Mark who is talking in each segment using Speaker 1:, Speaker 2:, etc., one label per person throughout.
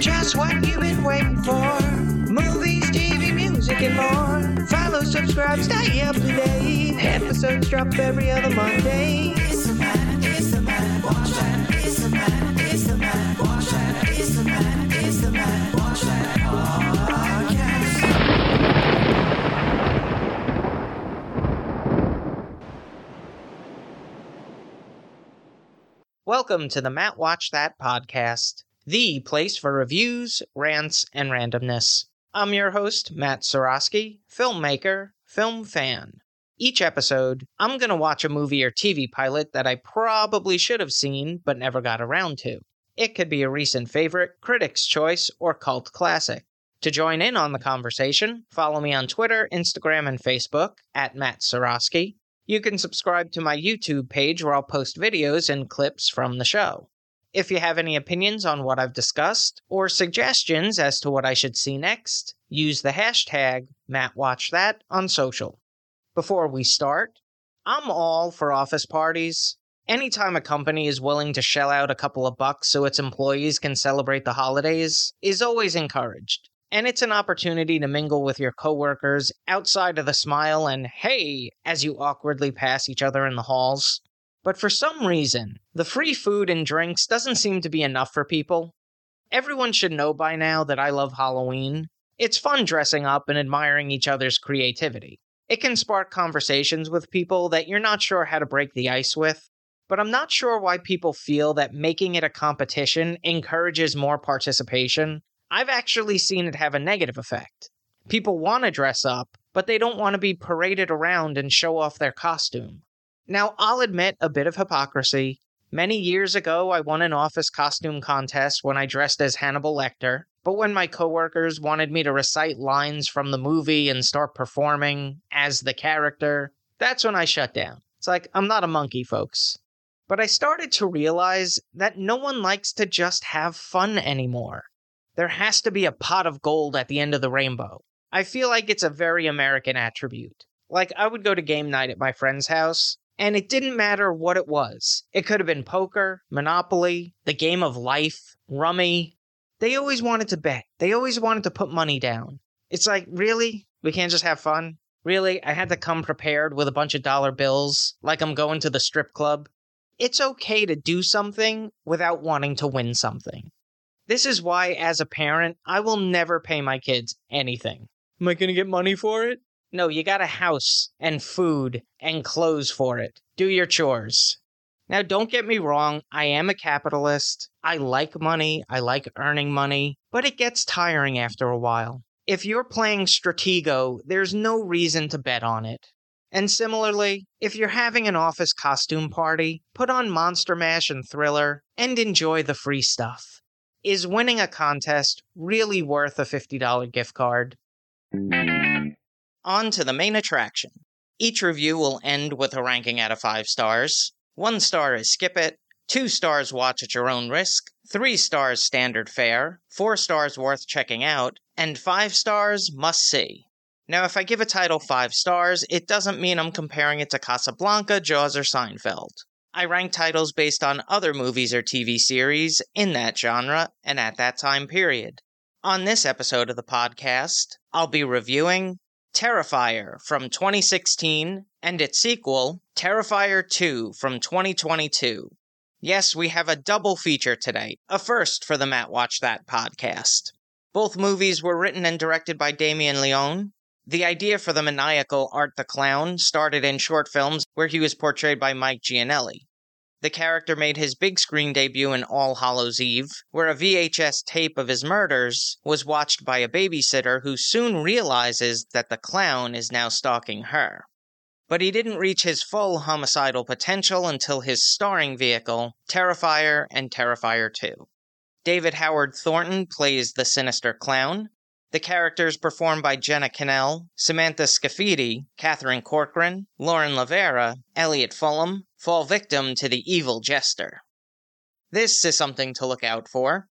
Speaker 1: Just what you've been waiting for. Movies, TV, music, and more. Follow, subscribe, stay up to date. Episodes drop every other Monday. It's the man, it's the man, watch that. It's the man, it's the man, watch that. It's the man, it's the man, watch that podcast. Welcome to the Matt Watch That podcast, the place for reviews, rants, and randomness. I'm your host, Matt Seroski, filmmaker, film fan. Each episode, I'm going to watch a movie or TV pilot that I probably should have seen but never got around to. It could be a recent favorite, critic's choice, or cult classic. To join in on the conversation, follow me on Twitter, Instagram, and Facebook at Matt Seroski. You can subscribe to my YouTube page where I'll post videos and clips from the show. If you have any opinions on what I've discussed or suggestions as to what I should see next, use the hashtag MattWatchThat on social. Before we start, I'm all for office parties. Anytime a company is willing to shell out a couple of bucks so its employees can celebrate the holidays is always encouraged. And it's an opportunity to mingle with your coworkers outside of the smile and hey as you awkwardly pass each other in the halls. But for some reason, the free food and drinks doesn't seem to be enough for people. Everyone should know by now that I love Halloween. It's fun dressing up and admiring each other's creativity. It can spark conversations with people that you're not sure how to break the ice with, but I'm not sure why people feel that making it a competition encourages more participation. I've actually seen it have a negative effect. People want to dress up, but they don't want to be paraded around and show off their costume. Now, I'll admit a bit of hypocrisy. Many years ago, I won an office costume contest when I dressed as Hannibal Lecter, but when my coworkers wanted me to recite lines from the movie and start performing as the character, that's when I shut down. It's like, I'm not a monkey, folks. But I started to realize that no one likes to just have fun anymore. There has to be a pot of gold at the end of the rainbow. I feel like it's a very American attribute. Like, I would go to game night at my friend's house, and it didn't matter what it was. It could have been poker, Monopoly, the game of life, rummy. They always wanted to bet. They always wanted to put money down. It's like, really? We can't just have fun? Really? I had to come prepared with a bunch of dollar bills, like I'm going to the strip club? It's okay to do something without wanting to win something. This is why, as a parent, I will never pay my kids anything. Am I going to get money for it? No, you got a house and food and clothes for it. Do your chores. Now, don't get me wrong, I am a capitalist. I like money, I like earning money, but it gets tiring after a while. If you're playing Stratego, there's no reason to bet on it. And similarly, if you're having an office costume party, put on Monster Mash and Thriller and enjoy the free stuff. Is winning a contest really worth a $50 gift card? Mm. On to the main attraction. Each review will end with a ranking out of 5 stars. 1 star is skip it, 2 stars watch at your own risk, 3 stars standard fare, 4 stars worth checking out, and 5 stars must see. Now, if I give a title 5 stars, it doesn't mean I'm comparing it to Casablanca, Jaws, or Seinfeld. I rank titles based on other movies or TV series in that genre and at that time period. On this episode of the podcast, I'll be reviewing Terrifier from 2016 and its sequel, Terrifier 2 from 2022. Yes, we have a double feature today, a first for the Matt Watch That podcast. Both movies were written and directed by Damien Leone. The idea for the maniacal Art the Clown started in short films where he was portrayed by Mike Giannelli. The character made his big screen debut in All Hallows Eve, where a VHS tape of his murders was watched by a babysitter who soon realizes that the clown is now stalking her. But he didn't reach his full homicidal potential until his starring vehicle, Terrifier and Terrifier 2. David Howard Thornton plays the sinister clown. The characters performed by Jenna Kanell, Samantha Scaffidi, Catherine Corcoran, Lauren Lavera, Elliott Fullam, fall victim to the evil jester. This is something to look out for.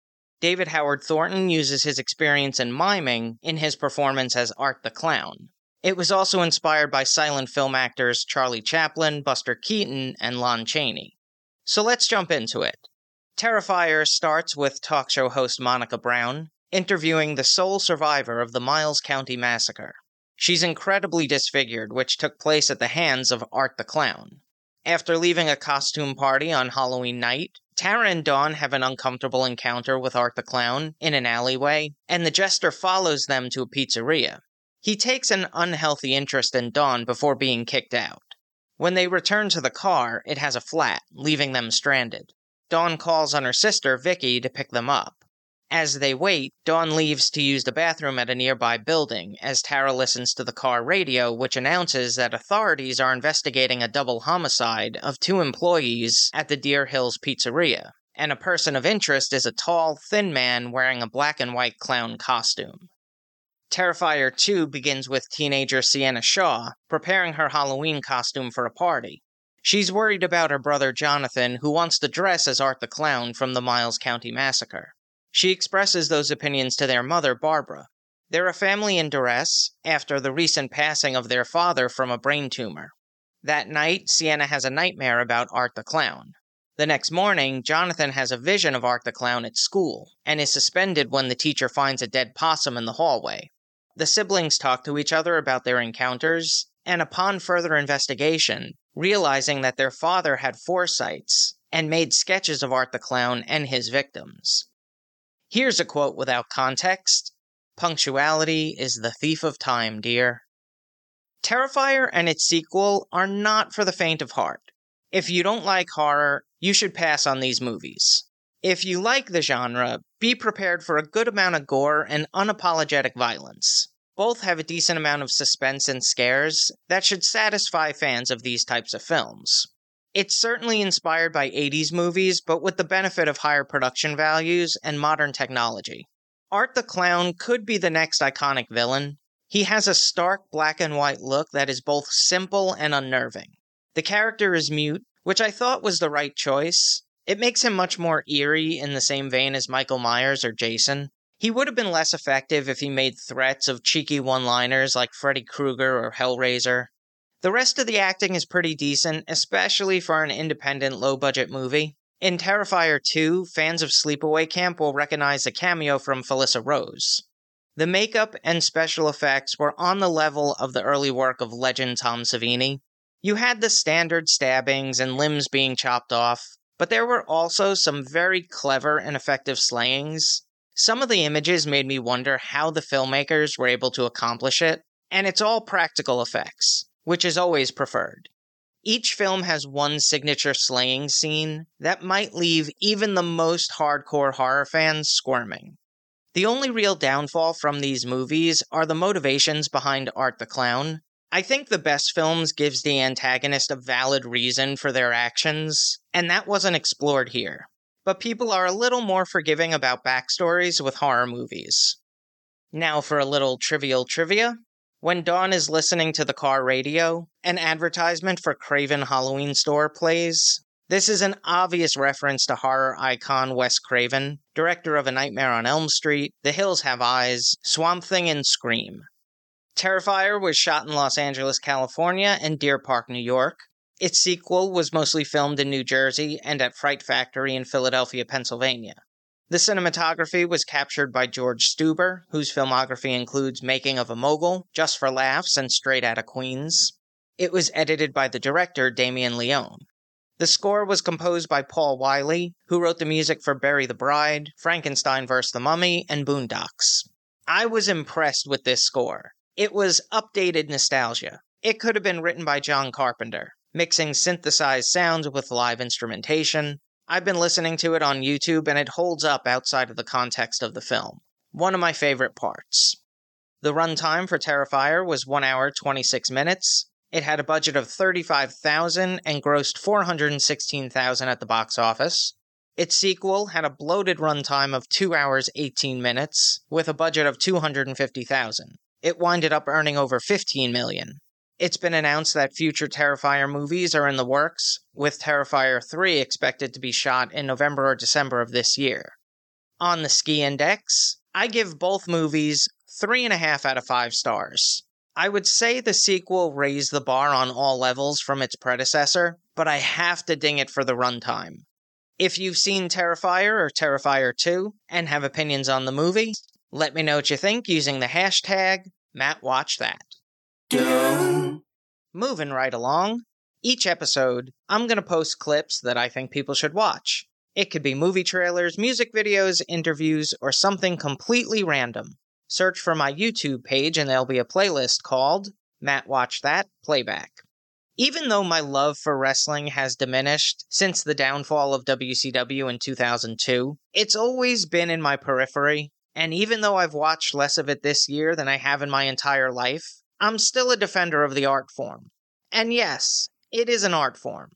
Speaker 1: David Howard Thornton uses his experience in miming in his performance as Art the Clown. It was also inspired by silent film actors Charlie Chaplin, Buster Keaton, and Lon Chaney. So let's jump into it. Terrifier starts with talk show host Monica Brown interviewing the sole survivor of the Miles County massacre. She's incredibly disfigured, which took place at the hands of Art the Clown. After leaving a costume party on Halloween night, Tara and Dawn have an uncomfortable encounter with Art the Clown in an alleyway, and the jester follows them to a pizzeria. He takes an unhealthy interest in Dawn before being kicked out. When they return to the car, it has a flat, leaving them stranded. Dawn calls on her sister, Vicky, to pick them up. As they wait, Dawn leaves to use the bathroom at a nearby building as Tara listens to the car radio, which announces that authorities are investigating a double homicide of two employees at the Deer Hills Pizzeria, and a person of interest is a tall, thin man wearing a black and white clown costume. Terrifier 2 begins with teenager Sienna Shaw preparing her Halloween costume for a party. She's worried about her brother Jonathan, who wants to dress as Art the Clown from the Miles County Massacre. She expresses those opinions to their mother, Barbara. They're a family in duress after the recent passing of their father from a brain tumor. That night, Sienna has a nightmare about Art the Clown. The next morning, Jonathan has a vision of Art the Clown at school and is suspended when the teacher finds a dead possum in the hallway. The siblings talk to each other about their encounters, and upon further investigation, realizing that their father had foresights and made sketches of Art the Clown and his victims. Here's a quote without context Punctuality is the thief of time, dear. Terrifier and its sequel are not for the faint of heart. If you don't like horror, you should pass on these movies. If you like the genre, be prepared for a good amount of gore and unapologetic violence. Both have a decent amount of suspense and scares that should satisfy fans of these types of films. It's certainly inspired by 80s movies, but with the benefit of higher production values and modern technology. Art the Clown could be the next iconic villain. He has a stark black and white look that is both simple and unnerving. The character is mute, which I thought was the right choice, it makes him much more eerie in the same vein as Michael Myers or Jason. He would have been less effective if he made threats of cheeky one liners like Freddy Krueger or Hellraiser. The rest of the acting is pretty decent, especially for an independent low budget movie. In Terrifier 2, fans of Sleepaway Camp will recognize a cameo from Felissa Rose. The makeup and special effects were on the level of the early work of legend Tom Savini. You had the standard stabbings and limbs being chopped off, but there were also some very clever and effective slayings. Some of the images made me wonder how the filmmakers were able to accomplish it, and it's all practical effects, which is always preferred. Each film has one signature slaying scene that might leave even the most hardcore horror fans squirming. The only real downfall from these movies are the motivations behind Art the Clown, I think the best films gives the antagonist a valid reason for their actions, and that wasn't explored here. But people are a little more forgiving about backstories with horror movies. Now for a little trivial trivia. When Dawn is listening to the car radio, an advertisement for Craven Halloween Store plays. This is an obvious reference to horror icon Wes Craven, director of A Nightmare on Elm Street, The Hills Have Eyes, Swamp Thing, and Scream. Terrifier was shot in Los Angeles, California, and Deer Park, New York. Its sequel was mostly filmed in New Jersey and at Fright Factory in Philadelphia, Pennsylvania. The cinematography was captured by George Steuber, whose filmography includes Making of a Mogul, Just for Laughs, and Straight Outta Queens. It was edited by the director Damien Leone. The score was composed by Paul Wiley, who wrote the music for Bury the Bride, Frankenstein vs. the Mummy, and Boondocks. I was impressed with this score. It was updated nostalgia. It could have been written by John Carpenter, mixing synthesized sounds with live instrumentation. I've been listening to it on YouTube and it holds up outside of the context of the film. One of my favorite parts. The runtime for Terrifier was 1 hour 26 minutes. It had a budget of 35,000 and grossed 416,000 at the box office. Its sequel had a bloated runtime of 2 hours 18 minutes with a budget of 250,000 it winded up earning over 15 million. It's been announced that future Terrifier movies are in the works, with Terrifier 3 expected to be shot in November or December of this year. On the Ski Index, I give both movies 3.5 out of 5 stars. I would say the sequel raised the bar on all levels from its predecessor, but I have to ding it for the runtime. If you've seen Terrifier or Terrifier 2 and have opinions on the movie, let me know what you think using the hashtag MattWatchThat. Moving right along, each episode, I'm going to post clips that I think people should watch. It could be movie trailers, music videos, interviews, or something completely random. Search for my YouTube page and there'll be a playlist called Matt Watch That Playback. Even though my love for wrestling has diminished since the downfall of WCW in 2002, it's always been in my periphery, and even though I've watched less of it this year than I have in my entire life, I'm still a defender of the art form. And yes, it is an art form.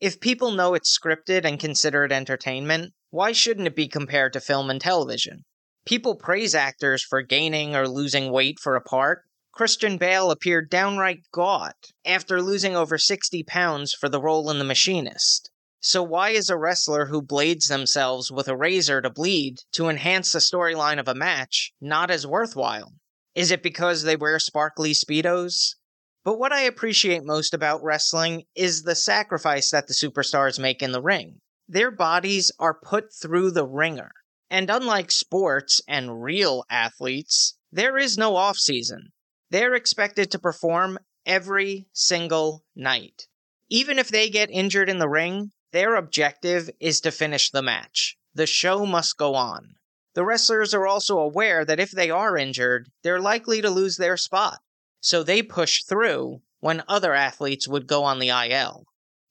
Speaker 1: If people know it's scripted and consider it entertainment, why shouldn't it be compared to film and television? People praise actors for gaining or losing weight for a part, Christian Bale appeared downright gaunt after losing over 60 pounds for the role in The Machinist. So, why is a wrestler who blades themselves with a razor to bleed to enhance the storyline of a match not as worthwhile? Is it because they wear sparkly Speedos? But what I appreciate most about wrestling is the sacrifice that the superstars make in the ring. Their bodies are put through the ringer. And unlike sports and real athletes, there is no off season. They're expected to perform every single night. Even if they get injured in the ring, their objective is to finish the match. The show must go on. The wrestlers are also aware that if they are injured, they're likely to lose their spot. So they push through when other athletes would go on the IL.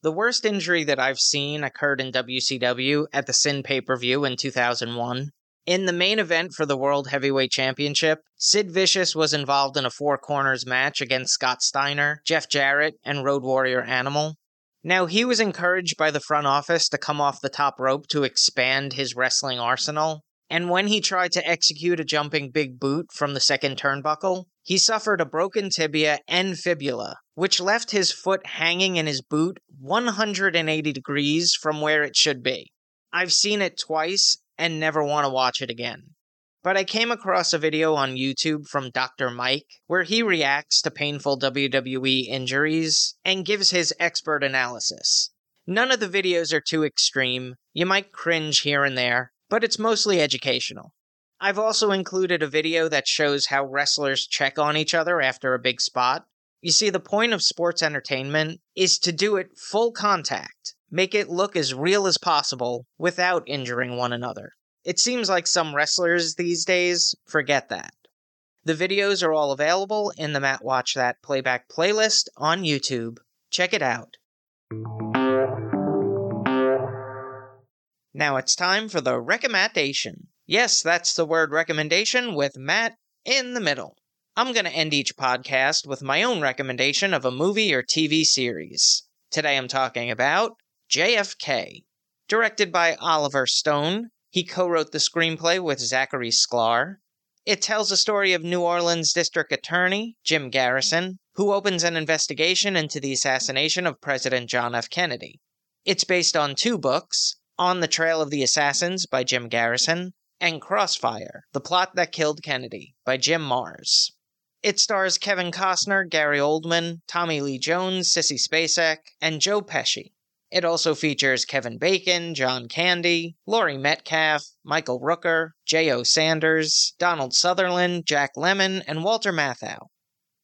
Speaker 1: The worst injury that I've seen occurred in WCW at the Sin pay per view in 2001. In the main event for the World Heavyweight Championship, Sid Vicious was involved in a four corners match against Scott Steiner, Jeff Jarrett, and Road Warrior Animal. Now, he was encouraged by the front office to come off the top rope to expand his wrestling arsenal, and when he tried to execute a jumping big boot from the second turnbuckle, he suffered a broken tibia and fibula, which left his foot hanging in his boot 180 degrees from where it should be. I've seen it twice and never want to watch it again. But I came across a video on YouTube from Dr. Mike where he reacts to painful WWE injuries and gives his expert analysis. None of the videos are too extreme. You might cringe here and there, but it's mostly educational. I've also included a video that shows how wrestlers check on each other after a big spot. You see, the point of sports entertainment is to do it full contact, make it look as real as possible without injuring one another. It seems like some wrestlers these days forget that. The videos are all available in the Matt Watch That playback playlist on YouTube. Check it out. Now it's time for the recommendation. Yes, that's the word recommendation with Matt in the middle. I'm going to end each podcast with my own recommendation of a movie or TV series. Today I'm talking about JFK. Directed by Oliver Stone, he co wrote the screenplay with Zachary Sklar. It tells the story of New Orleans District Attorney Jim Garrison, who opens an investigation into the assassination of President John F. Kennedy. It's based on two books On the Trail of the Assassins by Jim Garrison, and Crossfire The Plot That Killed Kennedy by Jim Marrs. It stars Kevin Costner, Gary Oldman, Tommy Lee Jones, Sissy Spacek, and Joe Pesci. It also features Kevin Bacon, John Candy, Laurie Metcalf, Michael Rooker, Jay O. Sanders, Donald Sutherland, Jack Lemmon, and Walter Matthau.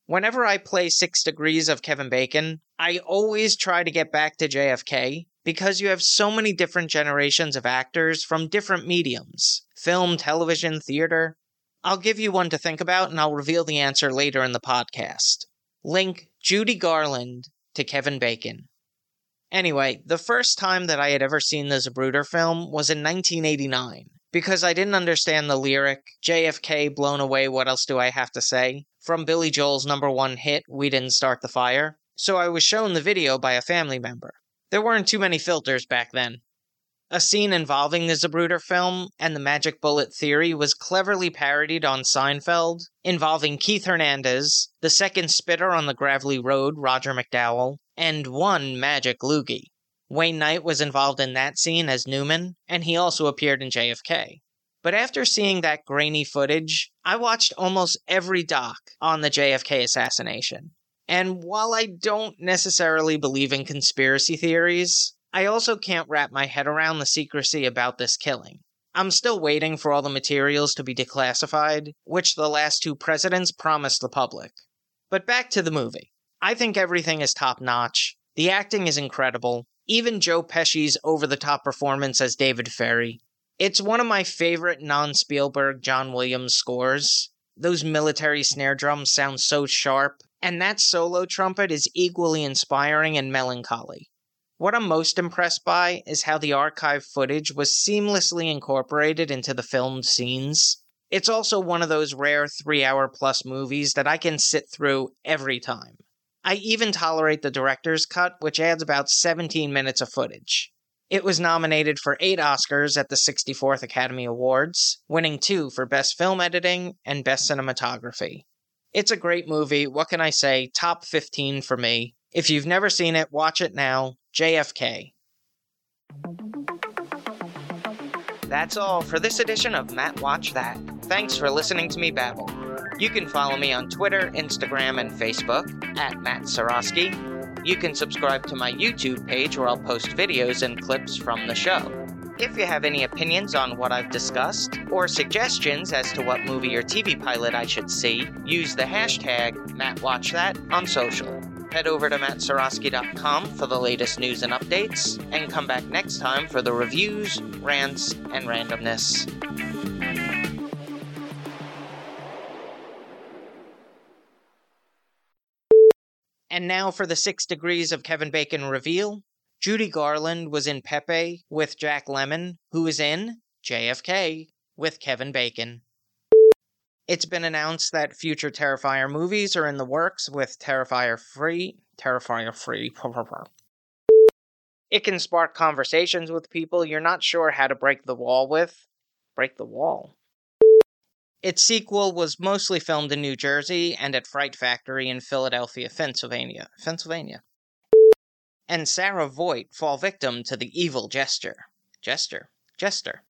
Speaker 1: Whenever I play Six Degrees of Kevin Bacon, I always try to get back to JFK because you have so many different generations of actors from different mediums film, television, theater. I'll give you one to think about and I'll reveal the answer later in the podcast. Link Judy Garland to Kevin Bacon. Anyway, the first time that I had ever seen the Zapruder film was in 1989 because I didn't understand the lyric JFK blown away, what else do I have to say? from Billy Joel's number one hit, We Didn't Start the Fire. So I was shown the video by a family member. There weren't too many filters back then. A scene involving the Zapruder film and the magic bullet theory was cleverly parodied on Seinfeld, involving Keith Hernandez, the second spitter on the gravelly road, Roger McDowell, and one magic loogie. Wayne Knight was involved in that scene as Newman, and he also appeared in JFK. But after seeing that grainy footage, I watched almost every doc on the JFK assassination. And while I don't necessarily believe in conspiracy theories, I also can't wrap my head around the secrecy about this killing. I'm still waiting for all the materials to be declassified, which the last two presidents promised the public. But back to the movie. I think everything is top notch. The acting is incredible. Even Joe Pesci's over the top performance as David Ferrie. It's one of my favorite non Spielberg John Williams scores. Those military snare drums sound so sharp, and that solo trumpet is equally inspiring and melancholy. What I'm most impressed by is how the archive footage was seamlessly incorporated into the filmed scenes. It's also one of those rare three hour plus movies that I can sit through every time. I even tolerate the director's cut, which adds about 17 minutes of footage. It was nominated for eight Oscars at the 64th Academy Awards, winning two for Best Film Editing and Best Cinematography. It's a great movie. What can I say? Top 15 for me. If you've never seen it, watch it now. JFK. That's all for this edition of Matt Watch That. Thanks for listening to me babble. You can follow me on Twitter, Instagram, and Facebook at Matt Seroski. You can subscribe to my YouTube page where I'll post videos and clips from the show. If you have any opinions on what I've discussed, or suggestions as to what movie or TV pilot I should see, use the hashtag MattWatchThat on social. Head over to mattseroski.com for the latest news and updates, and come back next time for the reviews, rants, and randomness. And now for the six degrees of Kevin Bacon reveal. Judy Garland was in Pepe with Jack Lemmon, who is in JFK with Kevin Bacon. It's been announced that future Terrifier movies are in the works with Terrifier Free. Terrifier Free. It can spark conversations with people you're not sure how to break the wall with. Break the wall. Its sequel was mostly filmed in New Jersey and at Fright Factory in Philadelphia, Pennsylvania. Pennsylvania. And Sarah Voigt fall victim to the evil Jester. Jester. Jester.